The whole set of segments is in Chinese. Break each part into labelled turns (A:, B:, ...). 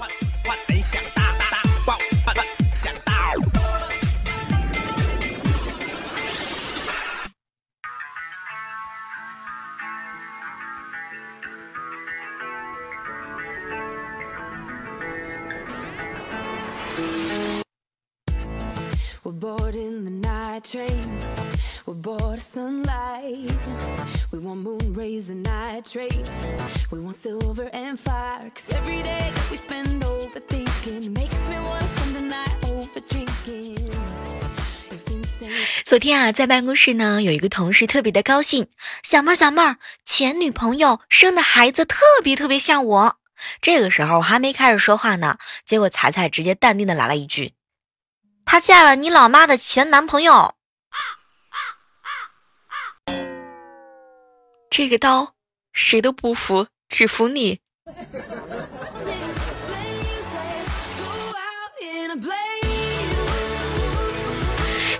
A: 万万没想到昨天啊，在办公室呢，有一个同事特别的高兴，小妹儿小妹儿，前女朋友生的孩子特别特别像我。这个时候我还没开始说话呢，结果彩彩直接淡定的来了一句：“她嫁了你老妈的前男朋友。”这个刀谁都不服，只服你。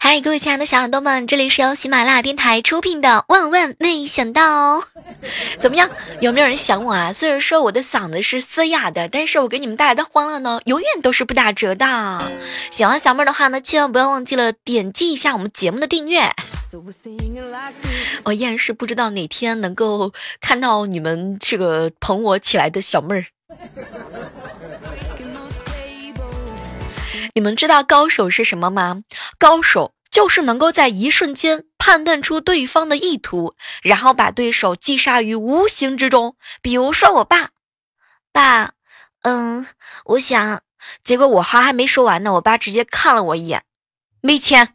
A: 嗨，各位亲爱的小耳朵们，这里是由喜马拉雅电台出品的《万万没想到》。怎么样？有没有人想我啊？虽然说我的嗓子是嘶哑的，但是我给你们带来的欢乐呢，永远都是不打折的。喜欢小妹的话呢，千万不要忘记了点击一下我们节目的订阅。我依然是不知道哪天能够看到你们这个捧我起来的小妹儿。你们知道高手是什么吗？高手就是能够在一瞬间判断出对方的意图，然后把对手击杀于无形之中。比如说我爸，爸，嗯，我想，结果我话还没说完呢，我爸直接看了我一眼，没钱。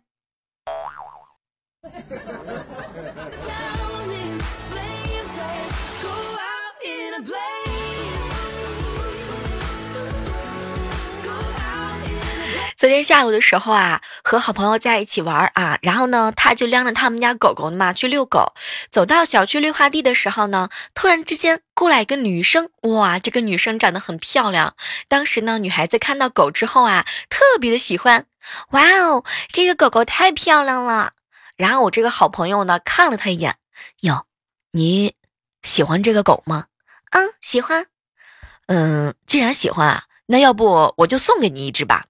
A: 昨天下午的时候啊，和好朋友在一起玩啊，然后呢，他就拎着他们家狗狗嘛去遛狗。走到小区绿化地的时候呢，突然之间过来一个女生，哇，这个女生长得很漂亮。当时呢，女孩子看到狗之后啊，特别的喜欢，哇哦，这个狗狗太漂亮了。然后我这个好朋友呢，看了他一眼，哟，你喜欢这个狗吗？嗯，喜欢。嗯，既然喜欢啊，那要不我就送给你一只吧。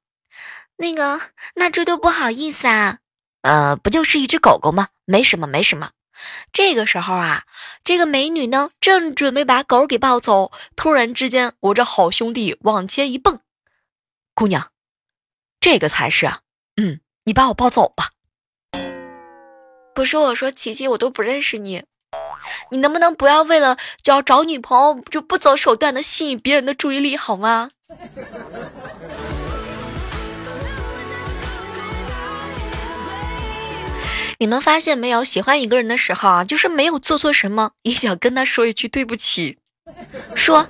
A: 那个，那这都不好意思啊。呃，不就是一只狗狗吗？没什么，没什么。这个时候啊，这个美女呢，正准备把狗给抱走，突然之间，我这好兄弟往前一蹦，姑娘，这个才是啊，嗯，你把我抱走吧。不是我说，琪琪，我都不认识你，你能不能不要为了就要找女朋友就不择手段的吸引别人的注意力好吗？你们发现没有？喜欢一个人的时候啊，就是没有做错什么，也想跟他说一句对不起。说，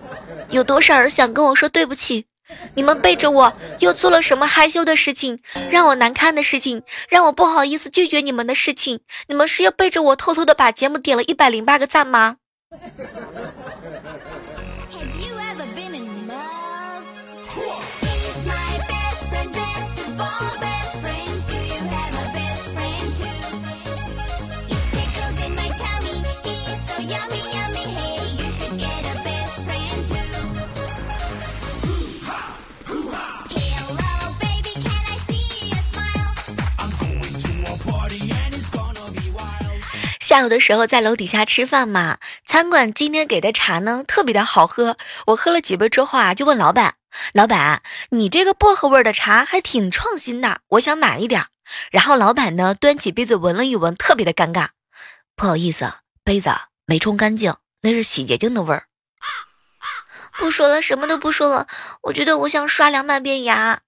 A: 有多少人想跟我说对不起？你们背着我又做了什么害羞的事情，让我难堪的事情，让我不好意思拒绝你们的事情？你们是要背着我偷偷的把节目点了一百零八个赞吗？下午的时候在楼底下吃饭嘛，餐馆今天给的茶呢特别的好喝，我喝了几杯之后啊，就问老板，老板，你这个薄荷味的茶还挺创新的，我想买一点。然后老板呢端起杯子闻了一闻，特别的尴尬，不好意思，杯子没冲干净，那是洗洁精的味儿。不说了，什么都不说了，我觉得我想刷两百遍牙。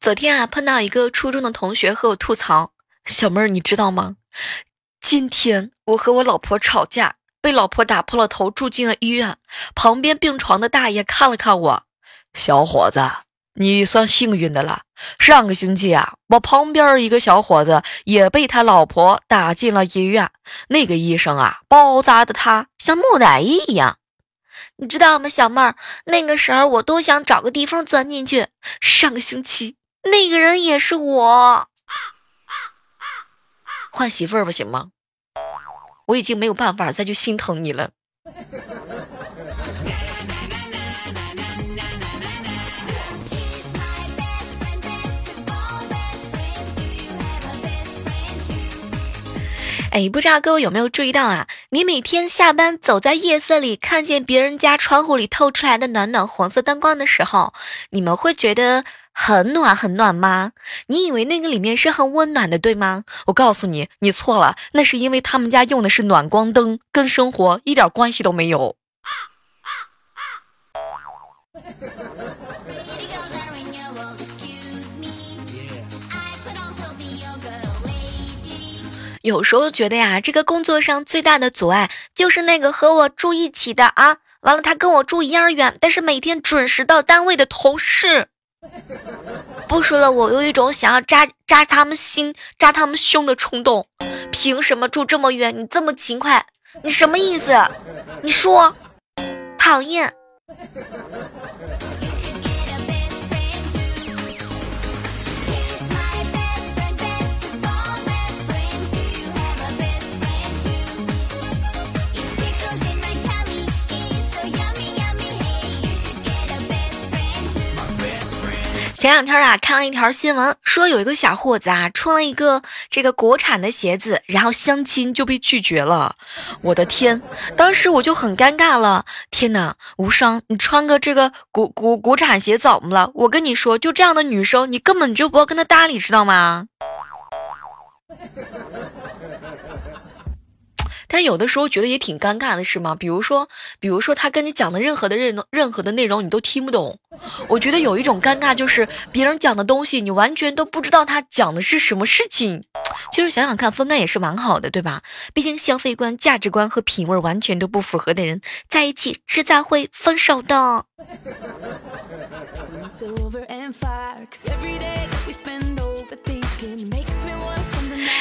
A: 昨天啊，碰到一个初中的同学和我吐槽：“小妹儿，你知道吗？今天我和我老婆吵架，被老婆打破了头，住进了医院。旁边病床的大爷看了看我，小伙子，你算幸运的了。上个星期啊，我旁边一个小伙子也被他老婆打进了医院。那个医生啊，包扎的他像木乃伊一样。你知道吗，小妹儿？那个时候我都想找个地缝钻进去。上个星期。那个人也是我。换媳妇儿吧，行吗？我已经没有办法再去心疼你了。哎，不知道各位有没有注意到啊？你每天下班走在夜色里，看见别人家窗户里透出来的暖暖黄色灯光的时候，你们会觉得很暖很暖吗？你以为那个里面是很温暖的，对吗？我告诉你，你错了，那是因为他们家用的是暖光灯，跟生活一点关系都没有。有时候觉得呀，这个工作上最大的阻碍就是那个和我住一起的啊，完了他跟我住一样远，但是每天准时到单位的同事。不说了，我有一种想要扎扎他们心、扎他们胸的冲动。凭什么住这么远？你这么勤快，你什么意思？你说，讨厌。前两天啊，看了一条新闻，说有一个小伙子啊，穿了一个这个国产的鞋子，然后相亲就被拒绝了。我的天，当时我就很尴尬了。天哪，无伤，你穿个这个国国国产鞋怎么了？我跟你说，就这样的女生，你根本就不要跟她搭理，知道吗？但有的时候觉得也挺尴尬的，是吗？比如说，比如说他跟你讲的任何的任任何的内容，你都听不懂。我觉得有一种尴尬，就是别人讲的东西，你完全都不知道他讲的是什么事情。其实想想看，分开也是蛮好的，对吧？毕竟消费观、价值观和品味完全都不符合的人在一起，迟早会分手的。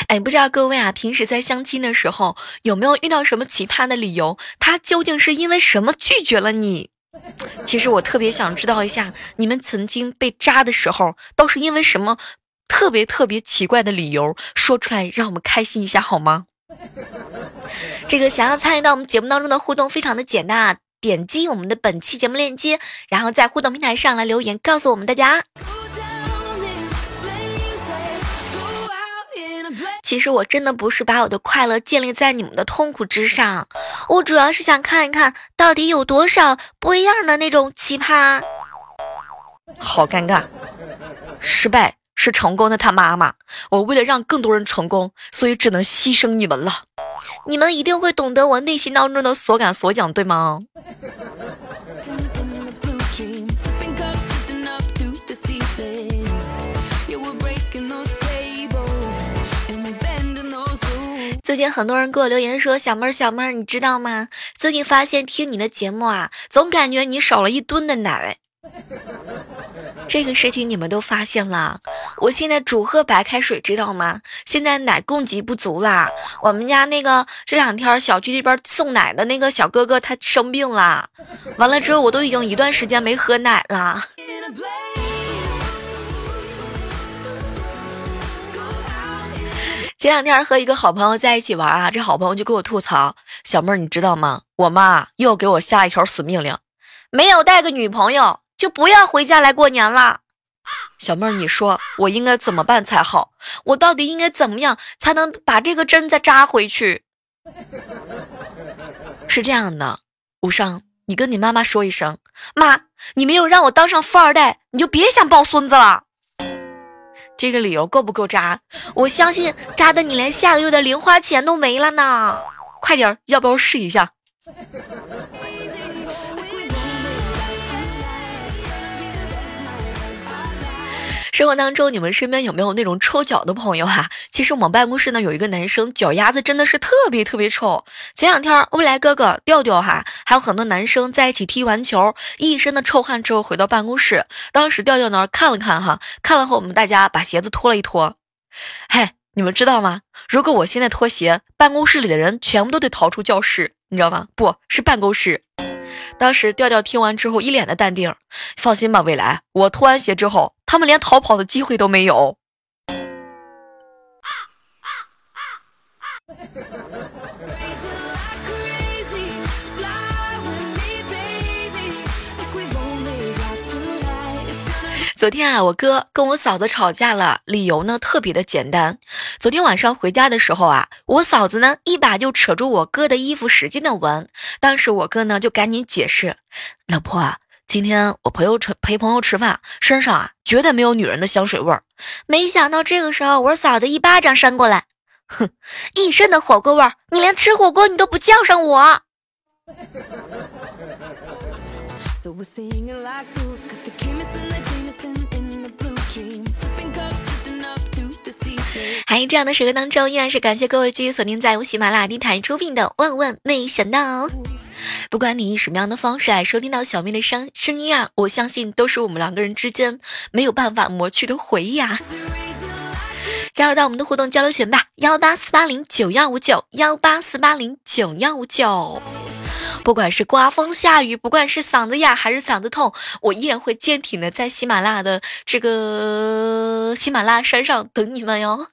A: 哎，不知道各位啊，平时在相亲的时候有没有遇到什么奇葩的理由？他究竟是因为什么拒绝了你？其实我特别想知道一下，你们曾经被扎的时候都是因为什么特别特别奇怪的理由？说出来让我们开心一下好吗？这个想要参与到我们节目当中的互动非常的简单啊，点击我们的本期节目链接，然后在互动平台上来留言，告诉我们大家。其实我真的不是把我的快乐建立在你们的痛苦之上，我主要是想看一看到底有多少不一样的那种奇葩。好尴尬，失败是成功的他妈妈。我为了让更多人成功，所以只能牺牲你们了。你们一定会懂得我内心当中的所感所讲，对吗？最近很多人给我留言说：“小妹儿，小妹儿，你知道吗？最近发现听你的节目啊，总感觉你少了一吨的奶。这个事情你们都发现了。我现在只喝白开水，知道吗？现在奶供给不足啦。我们家那个这两天小区这边送奶的那个小哥哥他生病了，完了之后我都已经一段时间没喝奶了。”前两天和一个好朋友在一起玩啊，这好朋友就给我吐槽：“小妹儿，你知道吗？我妈又给我下一条死命令，没有带个女朋友就不要回家来过年了。”小妹儿，你说我应该怎么办才好？我到底应该怎么样才能把这个针再扎回去？是这样的，无伤，你跟你妈妈说一声，妈，你没有让我当上富二代，你就别想抱孙子了。这个理由够不够渣？我相信渣的你连下个月的零花钱都没了呢！快点，要不要试一下？生活当中，你们身边有没有那种臭脚的朋友哈？其实我们办公室呢有一个男生，脚丫子真的是特别特别臭。前两天，未来哥哥调调哈，还有很多男生在一起踢完球，一身的臭汗之后回到办公室，当时调调呢看了看哈，看了后我们大家把鞋子脱了一脱。嘿，你们知道吗？如果我现在脱鞋，办公室里的人全部都得逃出教室，你知道吗？不是办公室。当时调调听完之后，一脸的淡定。放心吧，未来，我脱完鞋之后，他们连逃跑的机会都没有。昨天啊，我哥跟我嫂子吵架了，理由呢特别的简单。昨天晚上回家的时候啊，我嫂子呢一把就扯住我哥的衣服，使劲的闻。当时我哥呢就赶紧解释：“老婆，今天我朋友吃陪朋友吃饭，身上啊绝对没有女人的香水味儿。”没想到这个时候，我嫂子一巴掌扇过来，哼，一身的火锅味儿，你连吃火锅你都不叫上我。
B: So we're singing like fools. Cut the chemist and the blue skin keeping cause i'm not to deceive me
A: 还有这样的时刻当中依然是感谢各位继续锁定在由喜马拉雅电台出品的万万没想到。不管你以什么样的方式来收听到小妹的声声音啊我相信都是我们两个人之间没有办法抹去的回忆啊。加入到我们的互动交流群吧幺八四八零九幺五九幺八四八零九幺五九。不管是刮风下雨，不管是嗓子哑还是嗓子痛，我依然会坚挺的在喜马拉雅的这个喜马拉雅山上等你们哟。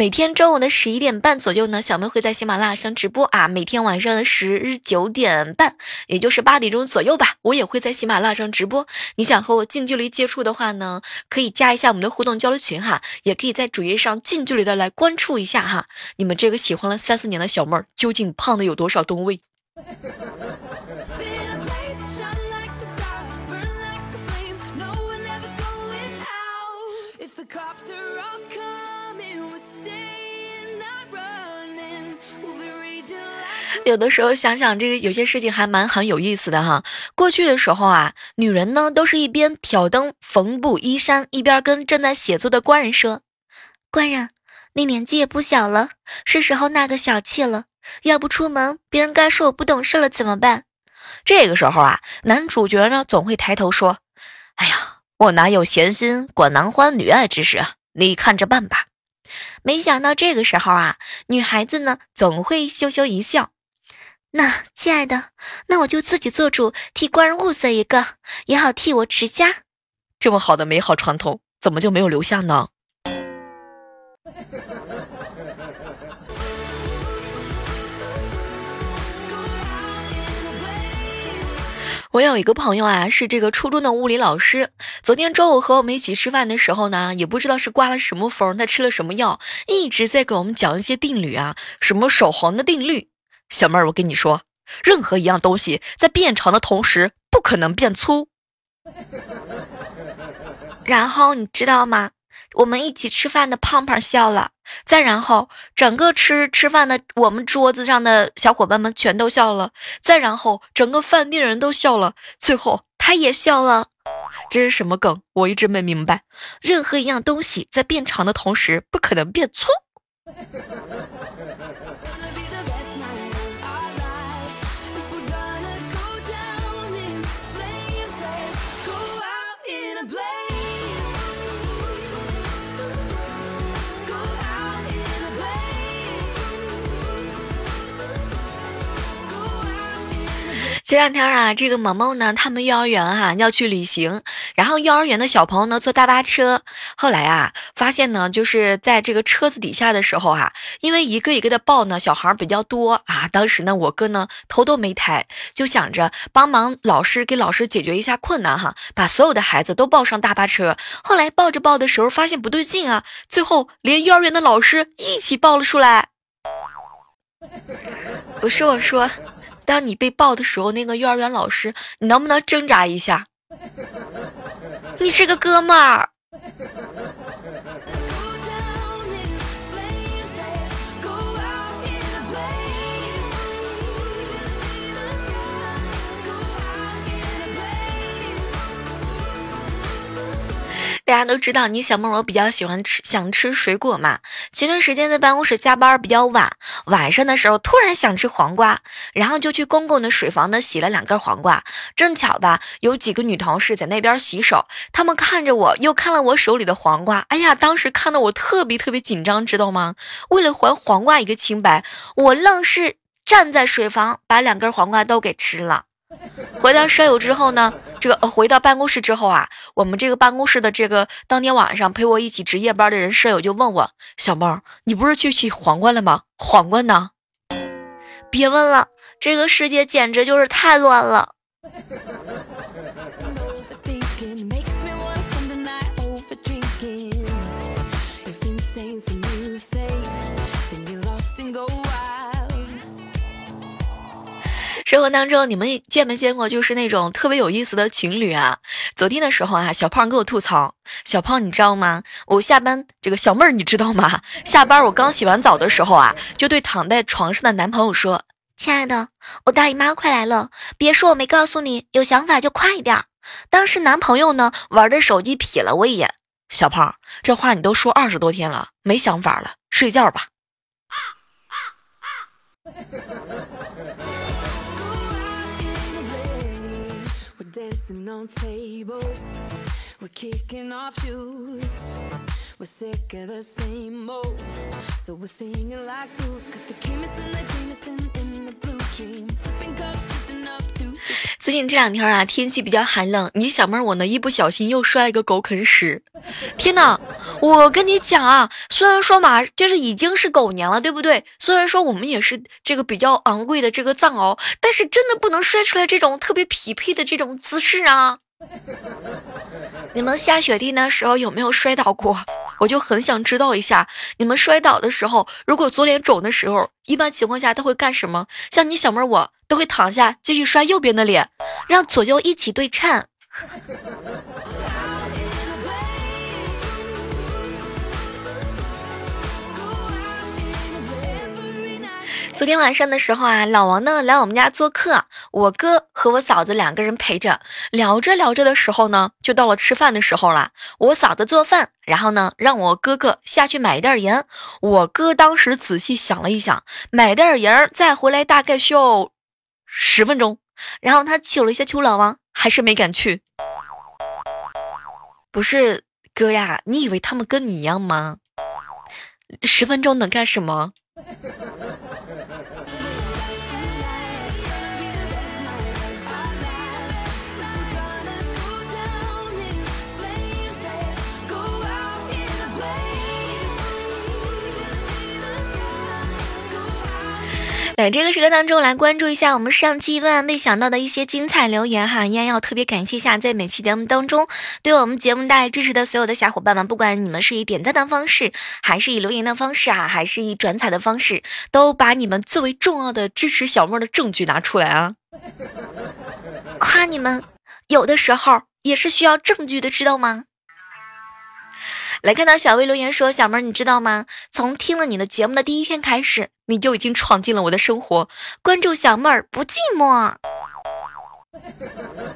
A: 每天中午的十一点半左右呢，小妹会在喜马拉雅上直播啊。每天晚上的十九点半，也就是八点钟左右吧，我也会在喜马拉雅上直播。你想和我近距离接触的话呢，可以加一下我们的互动交流群哈，也可以在主页上近距离的来关注一下哈。你们这个喜欢了三四年的小妹儿，究竟胖的有多少吨位？有的时候想想这个有些事情还蛮很有意思的哈。过去的时候啊，女人呢都是一边挑灯缝补衣衫，一边跟正在写作的官人说：“官人，你年纪也不小了，是时候纳个小妾了。要不出门，别人该说我不懂事了怎么办？”这个时候啊，男主角呢总会抬头说：“哎呀，我哪有闲心管男欢女爱之事啊？你看着办吧。”没想到这个时候啊，女孩子呢总会羞羞一笑。那亲爱的，那我就自己做主，替官人物色一个，也好替我持家。这么好的美好传统，怎么就没有留下呢？我有一个朋友啊，是这个初中的物理老师。昨天中午和我们一起吃饭的时候呢，也不知道是刮了什么风，他吃了什么药，一直在给我们讲一些定律啊，什么守恒的定律。小妹儿，我跟你说，任何一样东西在变长的同时，不可能变粗。然后你知道吗？我们一起吃饭的胖胖笑了，再然后整个吃吃饭的我们桌子上的小伙伴们全都笑了，再然后整个饭店人都笑了，最后他也笑了。这是什么梗？我一直没明白。任何一样东西在变长的同时，不可能变粗。前两天啊，这个萌萌呢，他们幼儿园哈要去旅行，然后幼儿园的小朋友呢坐大巴车，后来啊发现呢，就是在这个车子底下的时候哈，因为一个一个的抱呢，小孩比较多啊，当时呢我哥呢头都没抬，就想着帮忙老师给老师解决一下困难哈，把所有的孩子都抱上大巴车。后来抱着抱的时候发现不对劲啊，最后连幼儿园的老师一起抱了出来。不是我说。当你被抱的时候，那个幼儿园老师，你能不能挣扎一下？你是个哥们儿。大家都知道，你小妹我比较喜欢吃，想吃水果嘛。前段时间在办公室加班比较晚，晚上的时候突然想吃黄瓜，然后就去公共的水房呢洗了两根黄瓜。正巧吧，有几个女同事在那边洗手，她们看着我，又看了我手里的黄瓜。哎呀，当时看得我特别特别紧张，知道吗？为了还黄瓜一个清白，我愣是站在水房把两根黄瓜都给吃了。回到舍友之后呢，这个回到办公室之后啊，我们这个办公室的这个当天晚上陪我一起值夜班的人，舍友就问我：“小猫，你不是去取皇冠了吗？皇冠呢？”别问了，这个世界简直就是太乱了。生活当中，你们见没见过就是那种特别有意思的情侣啊？昨天的时候啊，小胖给我吐槽，小胖你知道吗？我下班这个小妹儿你知道吗？下班我刚洗完澡的时候啊，就对躺在床上的男朋友说：“亲爱的，我大姨妈快来了，别说我没告诉你，有想法就快一点。”当时男朋友呢玩着手机瞥了我一眼，小胖，这话你都说二十多天了，没想法了，睡觉吧。啊啊啊
B: dancing on tables. We're kicking off shoes. We're sick of the same old. So we're singing like fools. Cut the chemist and the Jameson in the blue dream. Flipping cups.
A: 最近这两天啊，天气比较寒冷，你小妹儿我呢一不小心又摔了个狗啃屎。天哪！我跟你讲啊，虽然说嘛，就是已经是狗年了，对不对？虽然说我们也是这个比较昂贵的这个藏獒，但是真的不能摔出来这种特别匹配的这种姿势啊。你们下雪地那时候有没有摔倒过？我就很想知道一下，你们摔倒的时候，如果左脸肿的时候，一般情况下都会干什么？像你小妹儿我都会躺下继续摔右边的脸，让左右一起对称。昨天晚上的时候啊，老王呢来我们家做客，我哥和我嫂子两个人陪着，聊着聊着的时候呢，就到了吃饭的时候了。我嫂子做饭，然后呢让我哥哥下去买一袋盐。我哥当时仔细想了一想，买袋盐再回来大概需要十分钟。然后他求了一下求老王，还是没敢去。不是哥呀，你以为他们跟你一样吗？十分钟能干什么？在这个时刻当中，来关注一下我们上期万万没想到的一些精彩留言哈！依然要特别感谢一下，在每期节目当中对我们节目带来支持的所有的小伙伴们，不管你们是以点赞的方式，还是以留言的方式啊，还是以转采的方式，都把你们最为重要的支持小妹的证据拿出来啊！夸你们，有的时候也是需要证据的，知道吗？来看到小薇留言说：“小妹，你知道吗？从听了你的节目的第一天开始，你就已经闯进了我的生活。关注小妹儿不寂寞。”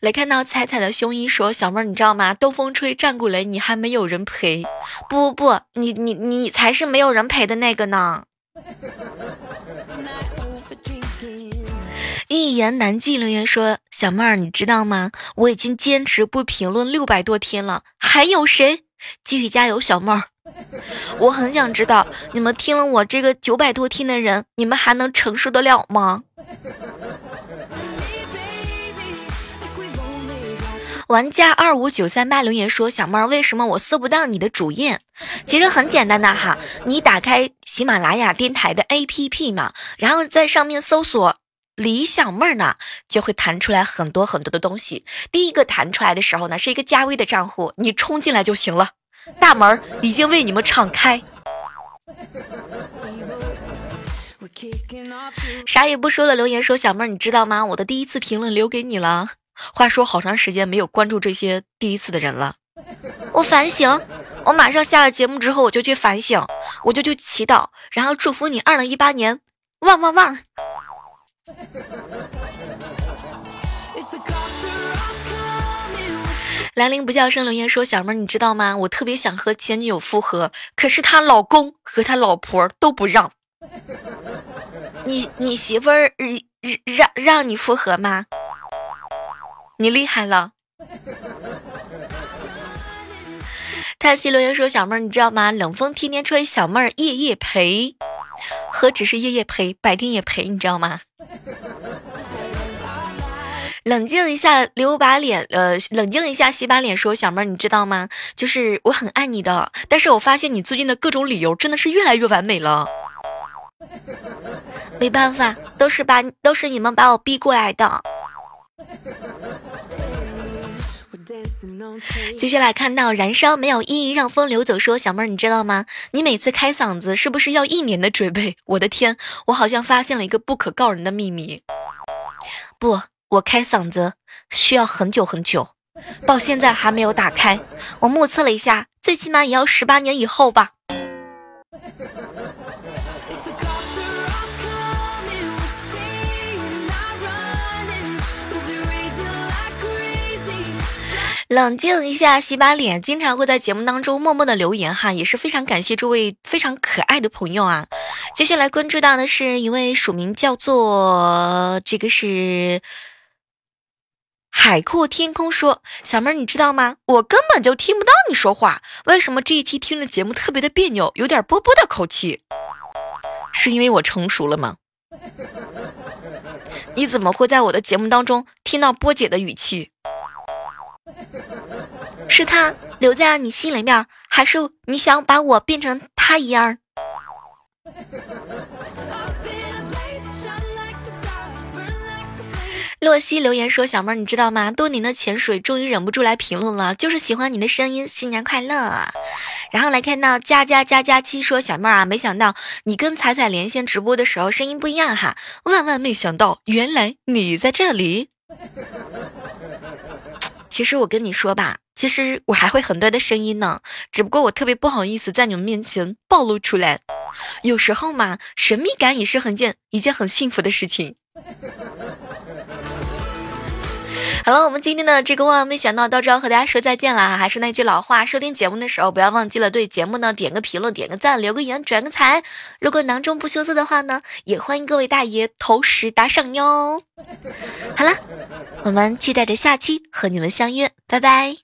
A: 来看到彩彩的胸衣说：“小妹儿，你知道吗？东风吹，战鼓擂，你还没有人陪。不不不，你你你才是没有人陪的那个呢。”一言难尽留言说：“小妹儿，你知道吗？我已经坚持不评论六百多天了，还有谁？继续加油，小妹儿！我很想知道，你们听了我这个九百多天的人，你们还能承受得了吗？”玩家二五九三八留言说：“小妹儿，为什么我搜不到你的主页？其实很简单的哈，你打开喜马拉雅电台的 APP 嘛，然后在上面搜索。”李小妹儿呢，就会弹出来很多很多的东西。第一个弹出来的时候呢，是一个加微的账户，你冲进来就行了，大门已经为你们敞开。啥也不说的留言说，小妹儿你知道吗？我的第一次评论留给你了。话说好长时间没有关注这些第一次的人了，我反省，我马上下了节目之后我就去反省，我就去祈祷，然后祝福你二零一八年旺旺旺。兰陵不叫声留言说：“小妹儿，你知道吗？我特别想和前女友复合，可是她老公和她老婆都不让。你你媳妇儿让让你复合吗？你厉害了。”叹息留言说：“小妹儿，你知道吗？冷风天天吹，小妹儿夜夜陪。何止是夜夜陪，白天也陪，你知道吗？”冷静一下，留把脸，呃，冷静一下，洗把脸，说小妹儿，你知道吗？就是我很爱你的，但是我发现你最近的各种理由真的是越来越完美了。没办法，都是把都是你们把我逼过来的。继续来看到燃烧没有意义，让风流走。说小妹儿，你知道吗？你每次开嗓子是不是要一年的准备？我的天，我好像发现了一个不可告人的秘密。不，我开嗓子需要很久很久，到现在还没有打开。我目测了一下，最起码也要十八年以后吧。冷静一下，洗把脸。经常会在节目当中默默的留言哈，也是非常感谢这位非常可爱的朋友啊。接下来关注到的是一位署名叫做这个是海阔天空说，小妹儿你知道吗？我根本就听不到你说话，为什么这一期听着节目特别的别扭，有点波波的口气？是因为我成熟了吗？你怎么会在我的节目当中听到波姐的语气？是他留在了你心里面，还是你想把我变成他一样？洛西留言说：“小妹儿，你知道吗？多年的潜水终于忍不住来评论了，就是喜欢你的声音，新年快乐。”然后来看到加加加加七说：“小妹儿啊，没想到你跟彩彩连线直播的时候声音不一样哈，万万没想到，原来你在这里。”其实我跟你说吧，其实我还会很多的声音呢，只不过我特别不好意思在你们面前暴露出来。有时候嘛，神秘感也是很件一件很幸福的事情。好了，我们今天的这个万万没想到到这要和大家说再见了哈，还是那句老话，收听节目的时候不要忘记了对节目呢点个评论、点个赞、留个言、转个财。如果囊中不羞涩的话呢，也欢迎各位大爷投石打赏哟。好了，我们期待着下期和你们相约，拜拜。